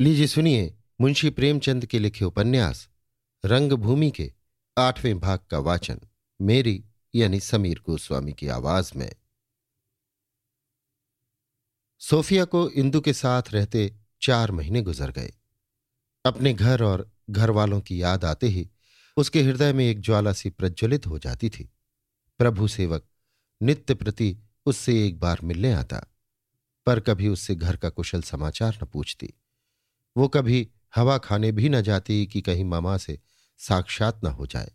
लीजिए सुनिए मुंशी प्रेमचंद के लिखे उपन्यास, रंगभूमि के आठवें भाग का वाचन, मेरी यानी समीर गोस्वामी की आवाज़ में। सोफिया को इंदु के साथ रहते चार महीने गुजर गए। अपने घर और घर वालों की याद आते ही उसके हृदय में एक ज्वाला सी प्रज्वलित हो जाती थी। प्रभु सेवक नित्य प्रति उससे एक बार मिलने आता, पर कभी उससे घर का कुशल समाचार न पूछती। वो कभी हवा खाने भी न जाती कि कहीं मामा से साक्षात न हो जाए।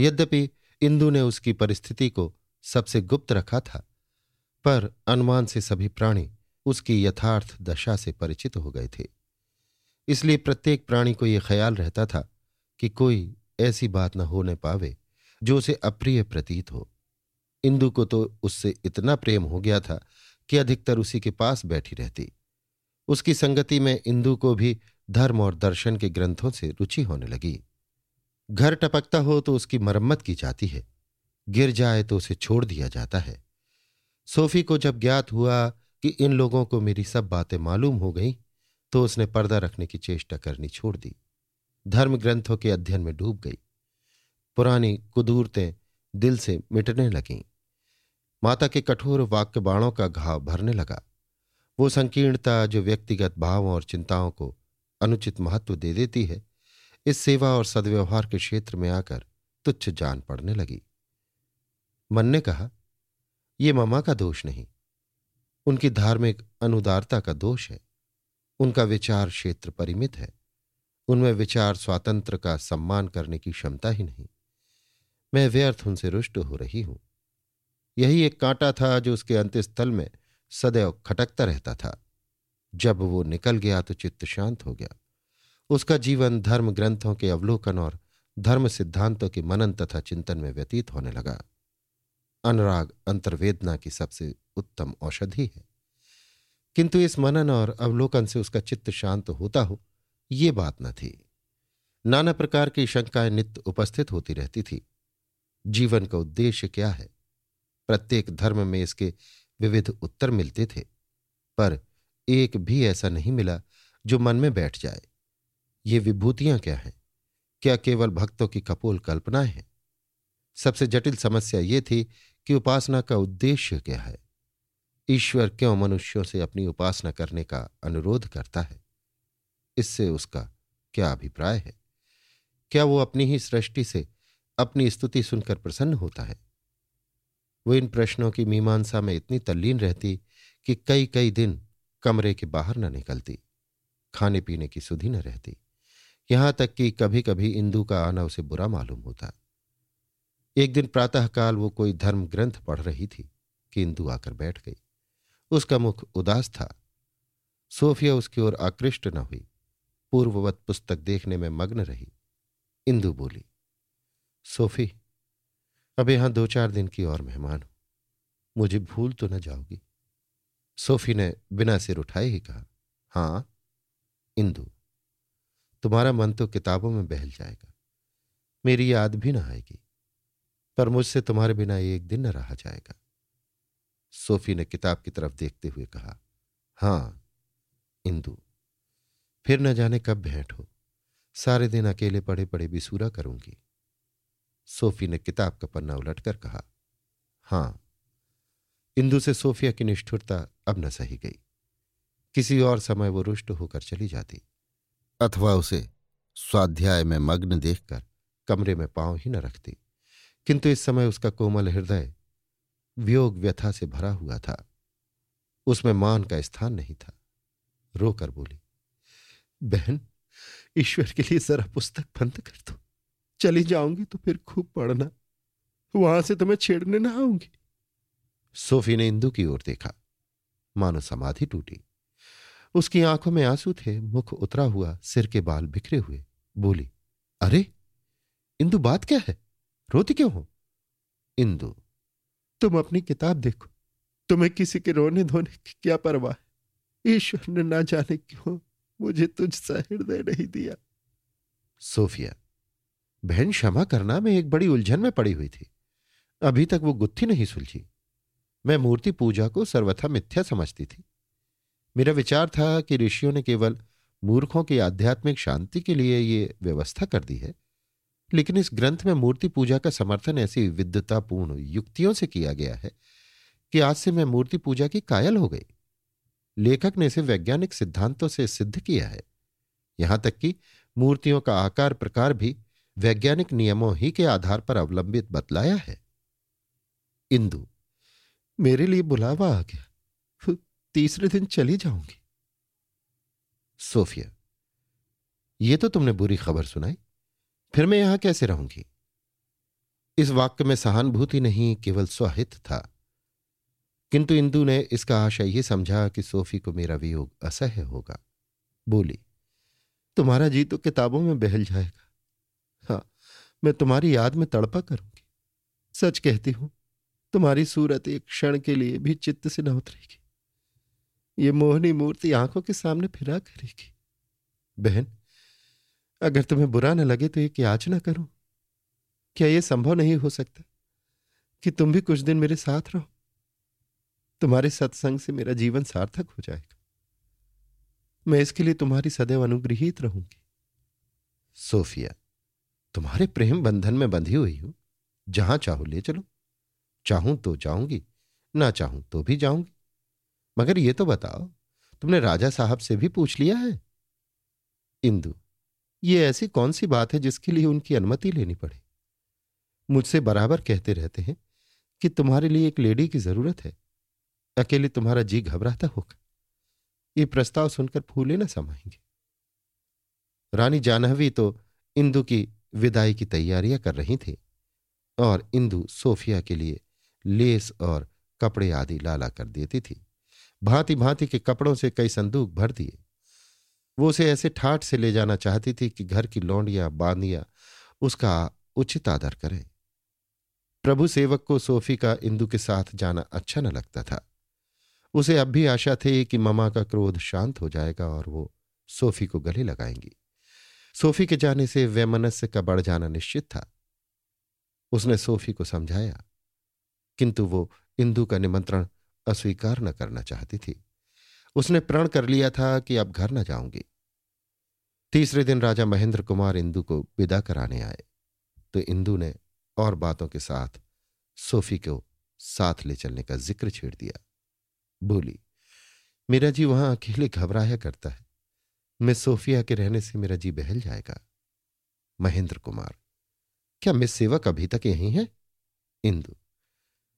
यद्यपि इंदु ने उसकी परिस्थिति को सबसे गुप्त रखा था, पर अनुमान से सभी प्राणी उसकी यथार्थ दशा से परिचित हो गए थे। इसलिए प्रत्येक प्राणी को यह ख्याल रहता था कि कोई ऐसी बात न होने पावे जो उसे अप्रिय प्रतीत हो। इंदु को तो उससे इतना प्रेम हो गया था कि अधिकतर उसी के पास बैठी रहती। उसकी संगति में इंदु को भी धर्म और दर्शन के ग्रंथों से रुचि होने लगी। घर टपकता हो तो उसकी मरम्मत की जाती है। गिर जाए तो उसे छोड़ दिया जाता है। सोफी को जब ज्ञात हुआ कि इन लोगों को मेरी सब बातें मालूम हो गई तो उसने पर्दा रखने की चेष्टा करनी छोड़ दी। धर्म ग्रंथों के अध्ययन में डूब गई। पुरानी कुदूरतें दिल से मिटने लगीं। माता के कठोर वाक्य बाणों का घाव भरने लगा। वो संकीर्णता जो व्यक्तिगत भावों और चिंताओं को अनुचित महत्व दे देती है, इस सेवा और सदव्यवहार के क्षेत्र में आकर तुच्छ जान पड़ने लगी। मन ने कहा यह ममा का दोष नहीं। उनकी धार्मिक अनुदारता का दोष है। उनका विचार क्षेत्र परिमित है। उनमें विचार स्वातंत्र का सम्मान करने की क्षमता ही नहीं। मैं व्यर्थ उनसे रुष्ट हो रही हूँ। यही एक कांटा था जो उसके अंत्यस्थल में सदैव खटकता रहता था। जब वो निकल गया तो चित्त शांत हो गया। उसका जीवन धर्म ग्रंथों के अवलोकन और धर्म सिद्धांतों के मनन तथा चिंतन में व्यतीत होने लगा। अनुराग अंतर्वेदना की सबसे उत्तम औषधि है। किंतु इस मनन और अवलोकन से उसका चित्त शांत होता हो, ये बात न थी। नाना प्रकार की शंकाएँ नित्य उपस्थित होती रहती थी। जीवन का उद्देश्य क्या है? प्रत्येक धर्म में इसके विविध उत्तर मिलते थे, पर एक भी ऐसा नहीं मिला जो मन में बैठ जाए। ये विभूतियाँ क्या हैं? क्या केवल भक्तों की कपोल कल्पनाएँ हैं? सबसे जटिल समस्या ये थी कि उपासना का उद्देश्य क्या है? ईश्वर क्यों मनुष्यों से अपनी उपासना करने का अनुरोध करता है? इससे उसका क्या अभिप्राय है? क्या वो अपनी ही सृष्टि से अपनी स्तुति सुनकर प्रसन्न होता है? वो इन प्रश्नों की मीमांसा में इतनी तल्लीन रहती कि कई कई दिन कमरे के बाहर न निकलती, खाने पीने की सुधि न रहती। यहाँ तक कि कभी कभी इंदु का आना उसे बुरा मालूम होता। एक दिन प्रातःकाल वो कोई धर्म ग्रंथ पढ़ रही थी कि इंदु आकर बैठ गई। उसका मुख उदास था। सोफिया उसकी ओर आकृष्ट न हुई। पूर्ववत पुस्तक देखने में मग्न रही। इंदु बोली, सोफी अब यहाँ दो चार दिन की और मेहमान हो। मुझे भूल तो न जाओगी। सोफी ने बिना सिर उठाए ही कहा, हाँ, इंदु, तुम्हारा मन तो किताबों में बहल जाएगा। मेरी याद भी ना आएगी, पर मुझसे तुम्हारे बिना एक दिन न रहा जाएगा। सोफी ने किताब की तरफ़ देखते हुए कहा, हाँ, इंदु, फिर न जाने कब भेंट हो। सारे दिन अकेले पड़े पड़े बिसूरा करूँगी। सोफी ने किताब का पन्ना उलटकर कहा, हाँ, इंदु से सोफिया की निष्ठुरता अब न सही गई। किसी और समय वो रुष्ट होकर चली जाती, अथवा उसे स्वाध्याय में मग्न देखकर कमरे में पाँव ही न रखती। किंतु इस समय उसका कोमल हृदय वियोग व्यथा से भरा हुआ था। उसमें मान का स्थान नहीं था। रोकर बोली, बहन, ईश्वर के लिए जरा पुस्तक बंद कर दो। चली जाऊँगी तो फिर खूब पढ़ना। वहाँ से तुम्हें छेड़ने ना आऊँगी। सोफी ने इंदु की ओर देखा। मानो समाधि टूटी। उसकी आँखों में आँसू थे मुख उतरा हुआ सिर के बाल बिखरे हुए। बोली अरे इंदु बात क्या है? रोती क्यों हो? इंदु तुम अपनी किताब देखो। तुम्हें किसी के रोने धोने की क्या परवाह है? ईश्वर ने ना जाने क्यों मुझे तुझसा हृदय नहीं दिया? सोफिया बहन क्षमा करना मैं एक बड़ी उलझन में पड़ी हुई थी। अभी तक वो गुत्थी नहीं सुलझी। मैं मूर्ति पूजा को सर्वथा मिथ्या समझती थी। मेरा विचार था कि ऋषियों ने केवल मूर्खों की आध्यात्मिक शांति के लिए ये व्यवस्था कर दी है, लेकिन इस ग्रंथ में मूर्ति पूजा का समर्थन ऐसी विद्वतापूर्ण युक्तियों से किया गया है कि आज से मैं मूर्ति पूजा की कायल हो गई। लेखक ने इसे वैज्ञानिक सिद्धांतों से सिद्ध किया है। यहाँ तक कि मूर्तियों का आकार प्रकार भी वैज्ञानिक नियमों ही के आधार पर अवलंबित बतलाया है। इंदु, मेरे लिए बुलावा आ गया। तीसरे दिन चली जाऊँगी। सोफिया, ये तो तुमने बुरी खबर सुनाई। फिर मैं यहाँ कैसे रहूँगी? इस वाक्य में सहानुभूति नहीं, केवल स्वाहित था। किंतु इंदु ने इसका आशय ये समझा कि सोफी को मेरा वियोग असह्य होगा। बोली, तुम्हारा जी तो किताबों में बहल जाएगा। मैं तुम्हारी याद में तड़पा करूँगी। सच कहती हूँ, तुम्हारी सूरत एक क्षण के लिए भी चित्त से न उतरेगी। ये मोहनी मूर्ति आँखों के सामने फिरा करेगी। बहन, अगर तुम्हें बुरा न लगे तो एक याचना करूँ। क्या यह संभव नहीं हो सकता कि तुम भी कुछ दिन मेरे साथ रहो? तुम्हारे सत्संग से मेरा जीवन सार्थक हो जाएगा। मैं इसके लिए तुम्हारी सदैव अनुग्रहित रहूँगी। सोफिया तुम्हारे प्रेम बंधन में बंधी हुई हूँ। जहाँ चाहो ले चलो। चाहूँ तो जाऊँगी, ना चाहूँ तो भी जाऊँगी। मगर ये तो बताओ, तुमने राजा साहब से भी पूछ लिया है? इंदु, ये ऐसी कौन सी बात है जिसके लिए उनकी अनुमति लेनी पड़े? मुझसे बराबर कहते रहते हैं कि तुम्हारे लिए एक लेडी की ज़रूरत है। अकेले तुम्हारा जी घबराता होगा। ये प्रस्ताव सुनकर फूले न समाएँगे। रानी जानहवी तो इंदु की विदाई की तैयारियाँ कर रही थी और इंदु सोफिया के लिए लेस और कपड़े आदि लाला कर देती थी। भांति भांति के कपड़ों से कई संदूक भर दिए। वो उसे ऐसे ठाठ से ले जाना चाहती थी कि घर की लौंडिया, बांदिया उसका उचित आदर करें। प्रभु सेवक को सोफी का इंदु के साथ जाना अच्छा न लगता था। उसे अब भी आशा थी कि ममा का क्रोध शांत हो जाएगा और वो सोफी को गले लगाएँगी। सोफी के जाने से वैमनस्य का बढ़ जाना निश्चित था। उसने सोफी को समझाया, किंतु वो इंदु का निमंत्रण अस्वीकार न करना चाहती थी। उसने प्रण कर लिया था कि अब घर न जाऊँगी। तीसरे दिन राजा महेंद्र कुमार इंदु को विदा कराने आए तो इंदु ने और बातों के साथ सोफी को साथ ले चलने का ज़िक्र छेड़ दिया। बोली, मेरा जी वहाँ अकेले घबराया करता है। मिस सोफिया के रहने से मेरा जी बहल जाएगा। महेंद्र कुमार, क्या मिस सेवक अभी तक यही है? इंदु,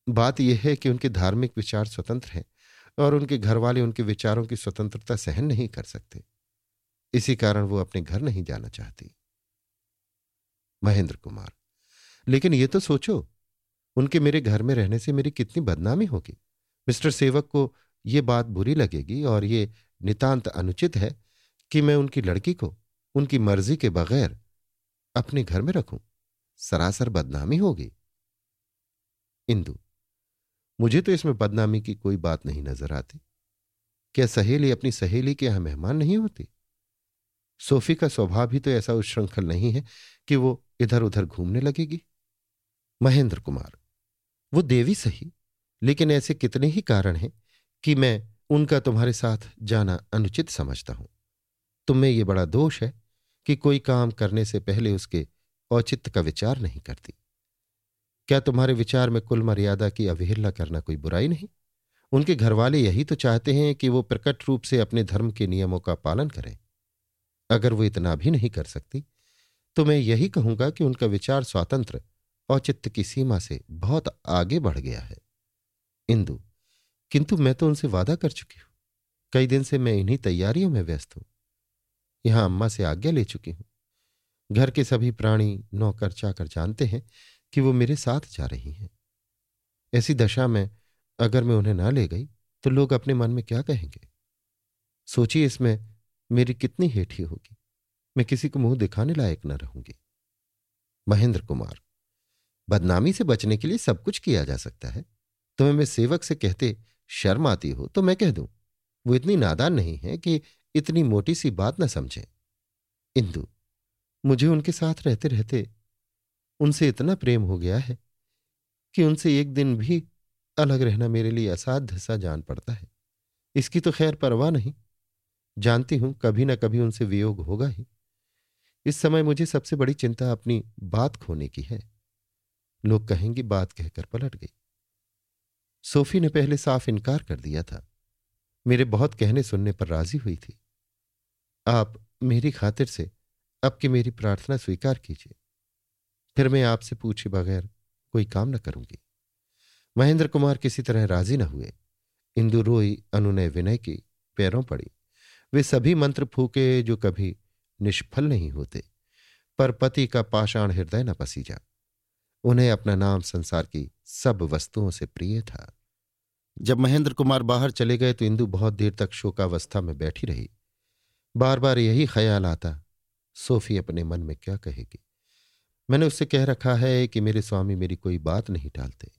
बात यह है कि उनके धार्मिक विचार स्वतंत्र हैं और उनके घर वाले उनके विचारों की स्वतंत्रता सहन नहीं कर सकते। इसी कारण वो अपने घर नहीं जाना चाहती। महेंद्र कुमार, लेकिन ये तो सोचो, उनके मेरे घर में रहने से मेरी कितनी बदनामी होगी। मिस्टर सेवक को ये बात बुरी लगेगी और ये नितांत अनुचित है कि मैं उनकी लड़की को उनकी मर्ज़ी के बगैर अपने घर में रखूँ। सरासर बदनामी होगी। इंदु, मुझे तो इसमें बदनामी की कोई बात नहीं नज़र आती। क्या सहेली अपनी सहेली के यहाँ मेहमान नहीं होती? सोफी का स्वभाव भी तो ऐसा उच्छृंखल नहीं है कि वो इधर उधर घूमने लगेगी। महेंद्र कुमार, वो देवी सही, लेकिन ऐसे कितने ही कारण हैं कि मैं उनका तुम्हारे साथ जाना अनुचित समझता हूँ। तुम्हें यह बड़ा दोष है कि कोई काम करने से पहले उसके औचित्य का विचार नहीं करती। क्या तुम्हारे विचार में कुल मर्यादा की अवहेलना करना कोई बुराई नहीं? उनके घरवाले यही तो चाहते हैं कि वो प्रकट रूप से अपने धर्म के नियमों का पालन करें। अगर वो इतना भी नहीं कर सकती तो मैं यही कहूँगा कि उनका विचार स्वातंत्र औचित्य की सीमा से बहुत आगे बढ़ गया है। इंदु, किंतु मैं तो उनसे वादा कर चुकी हूँ। कई दिन से मैं इन्हीं तैयारियों में व्यस्त हूँ। यहाँ अम्मा से आज्ञा ले चुकी हूँ। घर के सभी प्राणी नौकर चाकर जानते हैं कि वो मेरे साथ जा रही हैं। ऐसी दशा में अगर मैं उन्हें ना ले गई तो लोग अपने मन में क्या कहेंगे? सोचिए इसमें मेरी कितनी हेठी होगी। मैं किसी को मुँह दिखाने लायक न रहूँगी। महेंद्र कुमार, बदनामी से बचने के लिए सब कुछ किया जा सकता है। तुम्हें मैं सेवक से कहते शर्म आती हो तो मैं कह दूँ, वो इतनी नादान नहीं है कि इतनी मोटी सी बात न समझे। इंदु, मुझे उनके साथ रहते रहते उनसे इतना प्रेम हो गया है कि उनसे एक दिन भी अलग रहना मेरे लिए असाध्य सा जान पड़ता है। इसकी तो खैर परवाह नहीं। जानती हूँ, कभी ना कभी उनसे वियोग होगा ही। इस समय मुझे सबसे बड़ी चिंता अपनी बात खोने की है। लोग कहेंगे, बात कहकर पलट गई। सोफी ने पहले साफ़ इनकार कर दिया था। मेरे बहुत कहने सुनने पर राज़ी हुई थी। आप मेरी खातिर से अब की मेरी प्रार्थना स्वीकार कीजिए। फिर मैं आपसे पूछे बगैर कोई काम न करूँगी। महेंद्र कुमार किसी तरह राज़ी न हुए। इंदु रोई अनुनय विनय की पैरों पड़ी। वे सभी मंत्र फूके जो कभी निष्फल नहीं होते, पर पति का पाषाण हृदय न पसीजा। उन्हें अपना नाम संसार की सब वस्तुओं से प्रिय था। जब महेंद्र कुमार बाहर चले गए तो इंदु बहुत देर तक शोकावस्था में बैठी रही। बार बार यही ख्याल आता, सोफी अपने मन में क्या कहेगी? मैंने उससे कह रखा है कि मेरे स्वामी मेरी कोई बात नहीं टालते।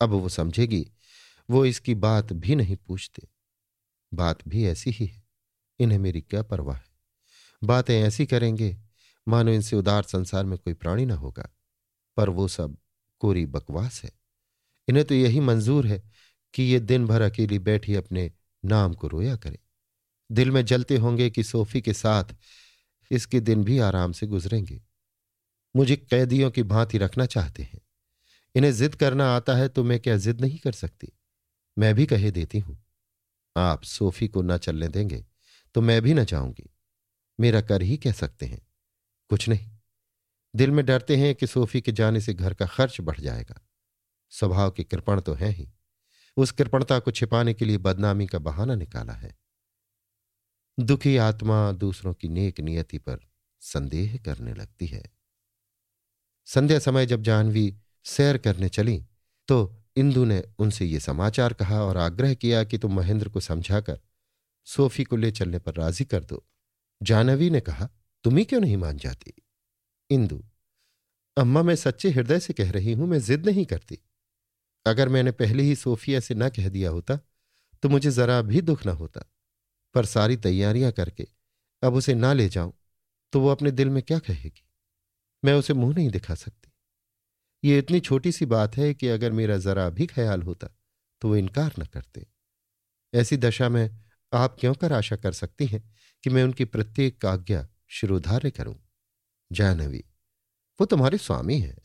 अब वो समझेगी, वो इसकी बात भी नहीं पूछते। बात भी ऐसी ही है, इन्हें मेरी क्या परवाह है? बातें ऐसी करेंगे, मानो इनसे उदार संसार में कोई प्राणी ना होगा। पर वो सब कोरी बकवास है। इन्हें तो यही मंजूर है कि ये दिन भर अकेली बैठी अपने नाम को रोया करे। दिल में जलते होंगे कि सोफी के साथ इसके दिन भी आराम से गुजरेंगे। मुझे कैदियों की भांति रखना चाहते हैं। इन्हें जिद करना आता है तो मैं क्या जिद नहीं कर सकती? मैं भी कहे देती हूँ। आप सोफी को न चलने देंगे तो मैं भी न जाऊँगी। मेरा कर ही कह सकते हैं। कुछ नहीं। दिल में डरते हैं कि सोफी के जाने से घर का खर्च बढ़ जाएगा। स्वभाव की कृपण तो है ही। उस कृपणता को छिपाने के लिए बदनामी का बहाना निकाला है। दुखी आत्मा दूसरों की नेक नियति पर संदेह करने लगती है। संध्या समय जब जानवी सैर करने चली तो इंदु ने उनसे ये समाचार कहा और आग्रह किया कि तुम महेंद्र को समझाकर सोफी को ले चलने पर राज़ी कर दो। जानवी ने कहा, तुम ही क्यों नहीं मान जाती? इंदु, अम्मा, मैं सच्चे हृदय से कह रही हूँ, मैं जिद नहीं करती। अगर मैंने पहले ही सोफिया से न कह दिया होता तो मुझे जरा भी दुख न होता। पर सारी तैयारियाँ करके अब उसे ना ले जाऊँ तो वो अपने दिल में क्या कहेगी? मैं उसे मुँह नहीं दिखा सकती। ये इतनी छोटी सी बात है कि अगर मेरा जरा भी ख्याल होता तो वो इनकार न करते। ऐसी दशा में आप क्यों कर आशा कर सकती हैं कि मैं उनकी प्रत्येक आज्ञा शिरोधार्य करूँ? जानवी वो तुम्हारे स्वामी हैं।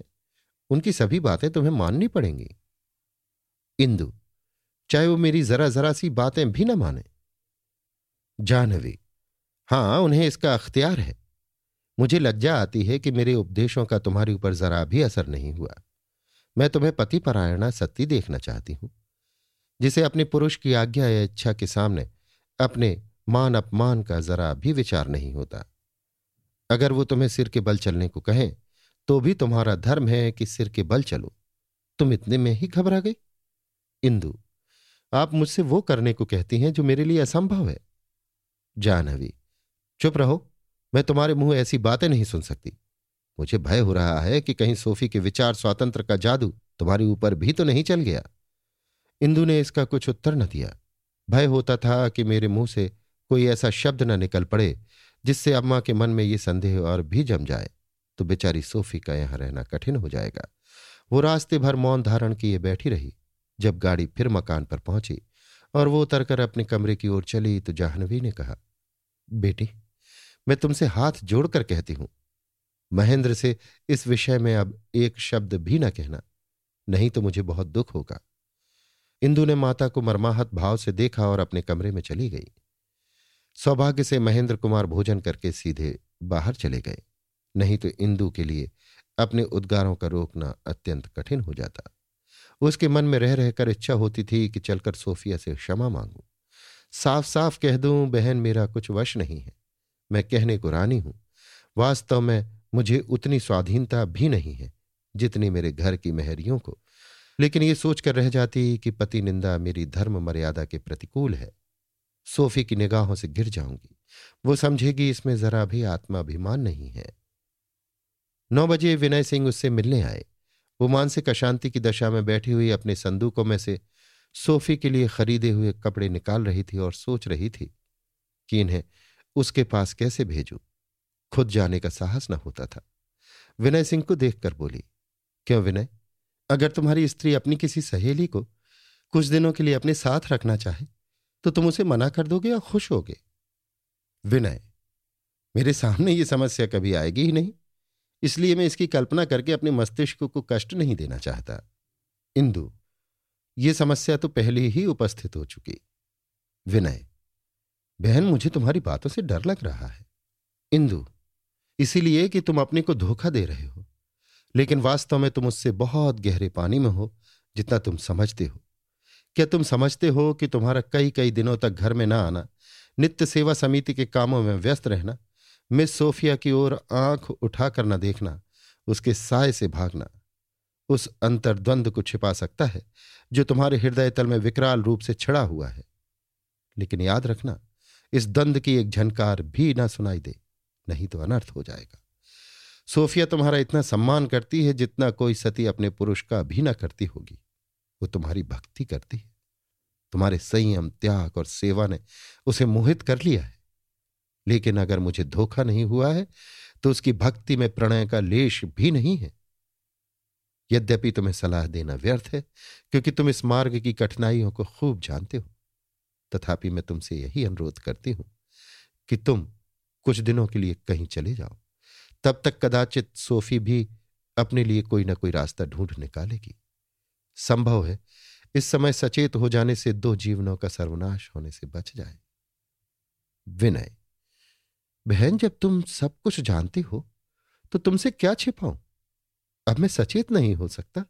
उनकी सभी बातें तुम्हें माननी पड़ेंगी। इंदु, चाहे वो मेरी जरा जरा सी बातें भी ना माने। जानवी, हाँ, उन्हें इसका अख्तियार है। मुझे लज्जा आती है कि मेरे उपदेशों का तुम्हारे ऊपर जरा भी असर नहीं हुआ। मैं तुम्हें पति परायणा सत्य देखना चाहती हूँ, जिसे अपने पुरुष की आज्ञा या इच्छा के सामने अपने मान अपमान का जरा भी विचार नहीं होता। अगर वो तुम्हें सिर के बल चलने को कहें तो भी तुम्हारा धर्म है कि सिर के बल चलो। तुम इतने में ही घबरा गई? इंदु, आप मुझसे वो करने को कहती हैं जो मेरे लिए असंभव है। जानवी, चुप रहो, मैं तुम्हारे मुँह ऐसी बातें नहीं सुन सकती। मुझे भय हो रहा है कि कहीं सोफी के विचार स्वातंत्र का जादू तुम्हारे ऊपर भी तो नहीं चल गया। इंदु ने इसका कुछ उत्तर न दिया। भय होता था कि मेरे मुँह से कोई ऐसा शब्द न निकल पड़े, जिससे अम्मा के मन में ये संदेह और भी जम जाए तो बेचारी सोफी का यहाँ रहना कठिन हो जाएगा। वो रास्ते भर मौन धारण किए बैठी रही। जब गाड़ी फिर मकान पर पहुँची और वो उतरकर अपने कमरे की ओर चली तो जाह्नवी ने कहा, बेटी, मैं तुमसे हाथ जोड़कर कहती हूँ। महेंद्र से इस विषय में अब एक शब्द भी न कहना, नहीं तो मुझे बहुत दुख होगा। इंदु ने माता को मरमाहत भाव से देखा और अपने कमरे में चली गई। सौभाग्य से महेंद्र कुमार भोजन करके सीधे बाहर चले गए, नहीं तो इंदु के लिए अपने उद्गारों का रोकना अत्यंत कठिन हो जाता। उसके मन में रह रहकर इच्छा होती थी कि चलकर सोफिया से क्षमा मांगू। साफ़ साफ़ कह दूँ, बहन, मेरा कुछ वश नहीं है। मैं कहने को रानी हूँ। वास्तव में मुझे उतनी स्वाधीनता भी नहीं है, जितनी मेरे घर की मेहरियों को। लेकिन ये सोचकर रह जाती कि पति निंदा मेरी धर्म मर्यादा के प्रतिकूल है। सोफी की निगाहों से गिर जाऊँगी। वो समझेगी, इसमें जरा भी आत्माभिमान नहीं है। नौ बजे विनय सिंह उससे मिलने आए। वो मानसिक अशांति की दशा में बैठी हुई अपने संदूकों में से सोफी के लिए खरीदे हुए कपड़े निकाल रही थी और सोच रही थी कि इन्हें उसके पास कैसे भेजू। खुद जाने का साहस न होता था। विनय सिंह को देखकर बोली, क्यों विनय? अगर तुम्हारी स्त्री अपनी किसी सहेली को कुछ दिनों के लिए अपने साथ रखना चाहे तो तुम उसे मना कर दोगे या खुश होगे? विनय, मेरे सामने ये समस्या कभी आएगी ही नहीं। इसलिए मैं इसकी कल्पना करके अपने मस्तिष्क को कष्ट नहीं देना चाहता। इंदु, ये समस्या तो पहले ही उपस्थित हो चुकी। विनय, बहन, मुझे तुम्हारी बातों से डर लग रहा है। इंदु, इसीलिए कि तुम अपने को धोखा दे रहे हो, लेकिन वास्तव में तुम उससे बहुत गहरे पानी में हो, जितना तुम समझते हो। क्या तुम समझते हो कि तुम्हारा कई कई दिनों तक घर में ना आना, नित्य सेवा समिति के कामों में व्यस्त रहना मिस सोफिया की ओर आँख उठाकर न देखना, उसके साय से भागना। उस अंतर्द्वंद को छिपा सकता है, जो तुम्हारे हृदय तल में विकराल रूप से छिड़ा हुआ है। लेकिन याद रखना, इस द्वंद की एक झनकार भी ना सुनाई दे, नहीं तो अनर्थ हो जाएगा। सोफिया तुम्हारा इतना सम्मान करती है, जितना कोई सती अपने पुरुष का भी ना करती होगी। वो तुम्हारी भक्ति करती है। तुम्हारे संयम, त्याग और सेवा ने उसे मोहित कर लिया है। लेकिन अगर मुझे धोखा नहीं हुआ है तो उसकी भक्ति में प्रणय का लेश भी नहीं है। यद्यपि तुम्हें सलाह देना व्यर्थ है, क्योंकि तुम इस मार्ग की कठिनाइयों को खूब जानते हो। तथापि मैं तुमसे यही अनुरोध करती हूँ कि तुम कुछ दिनों के लिए कहीं चले जाओ। तब तक कदाचित सोफी भी अपने लिए कोई ना कोई रास्ता ढूंढ निकालेगी। संभव है, इस समय सचेत हो जाने से दो जीवनों का सर्वनाश होने से बच जाए। विनय। बहन, जब तुम सब कुछ जानती हो तो तुमसे क्या छिपाऊं? अब मैं सचेत नहीं हो सकता।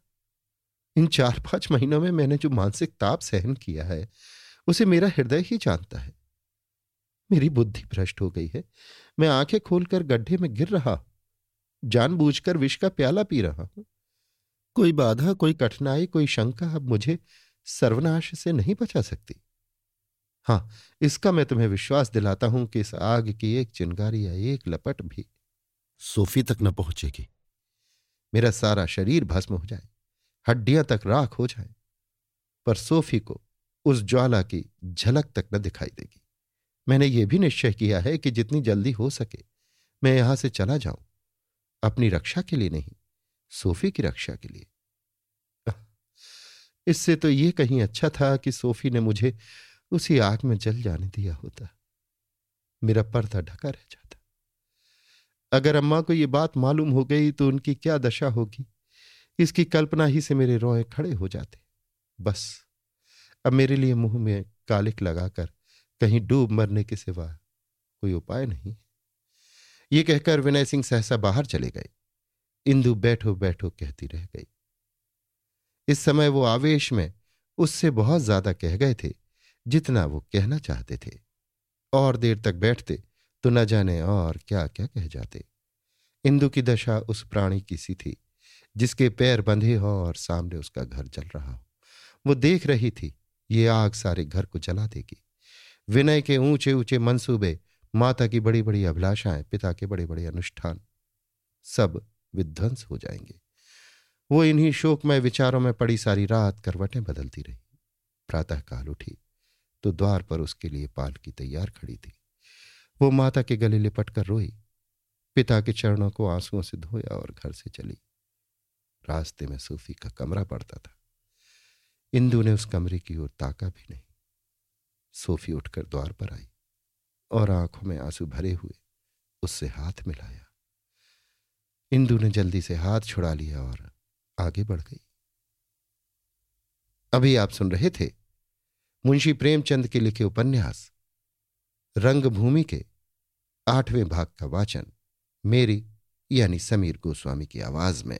इन चार पाँच महीनों में मैंने जो मानसिक ताप सहन किया है, उसे मेरा हृदय ही जानता है। मेरी बुद्धि भ्रष्ट हो गई है। मैं आँखें खोलकर गड्ढे में गिर रहा हूँ। जानबूझकर विष का प्याला पी रहा हूँ। कोई बाधा, कोई कठिनाई, कोई शंका अब मुझे सर्वनाश से नहीं बचा सकती। हाँ, इसका मैं तुम्हें विश्वास दिलाता हूँ कि इस आग की एक चिंगारी या एक लपट भी सोफी तक न पहुंचेगी। मेरा सारा शरीर भस्म हो जाए, हड्डियाँ तक राख हो जाए, पर सोफी को उस ज्वाला की झलक तक न दिखाई देगी। मैंने यह भी निश्चय किया है कि जितनी जल्दी हो सके, मैं यहाँ से चला जाऊँ, अपनी रक्षा के लिए नहीं, सोफी की रक्षा के लिए। इससे तो यह कहीं अच्छा था कि सोफी ने मुझे उसी आग में जल जाने दिया होता। मेरा पर्दा ढका रह जाता। अगर अम्मा को यह बात मालूम हो गई तो उनकी क्या दशा होगी? इसकी कल्पना ही से मेरे रोए खड़े हो जाते। बस, अब मेरे लिए मुँह में कालिक लगाकर कहीं डूब मरने के सिवा कोई उपाय नहीं। ये कहकर विनय सिंह सहसा बाहर चले गए। इंदु बैठो बैठो कहती रह गई। इस समय वो आवेश में उससे बहुत ज़्यादा कह गए थे जितना वो कहना चाहते थे। और देर तक बैठते तो न जाने और क्या क्या कह जाते। इंदु की दशा उस प्राणी की सी थी, जिसके पैर बंधे हो और सामने उसका घर जल रहा हो। वो देख रही थी, ये आग सारे घर को जला देगी। विनय के ऊँचे ऊँचे मंसूबे, माता की बड़ी बड़ी अभिलाषाएँ, पिता के बड़े बड़े अनुष्ठान, सब विध्वंस हो जाएँगे। वो इन्हीं शोकमय विचारों में पड़ी सारी रात करवटें बदलती रही। प्रातः काल उठी। तो द्वार पर उसके लिए पालकी तैयार खड़ी थी। वो माता के गले लिपट कर रोई। पिता के चरणों को आंसुओं से धोया और घर से चली। रास्ते में सूफी का कमरा पड़ता था। इंदु ने उस कमरे की ओर ताका भी नहीं। सोफी उठकर द्वार पर आई और आँखों में आँसू भरे हुए उससे हाथ मिलाया। इंदु ने जल्दी से हाथ छुड़ा लिया और आगे बढ़ गई। अभी आप सुन रहे थे मुंशी प्रेमचंद के लिखे उपन्यास, रंगभूमि के आठवें भाग का वाचन, मेरी यानी समीर गोस्वामी की आवाज़ में।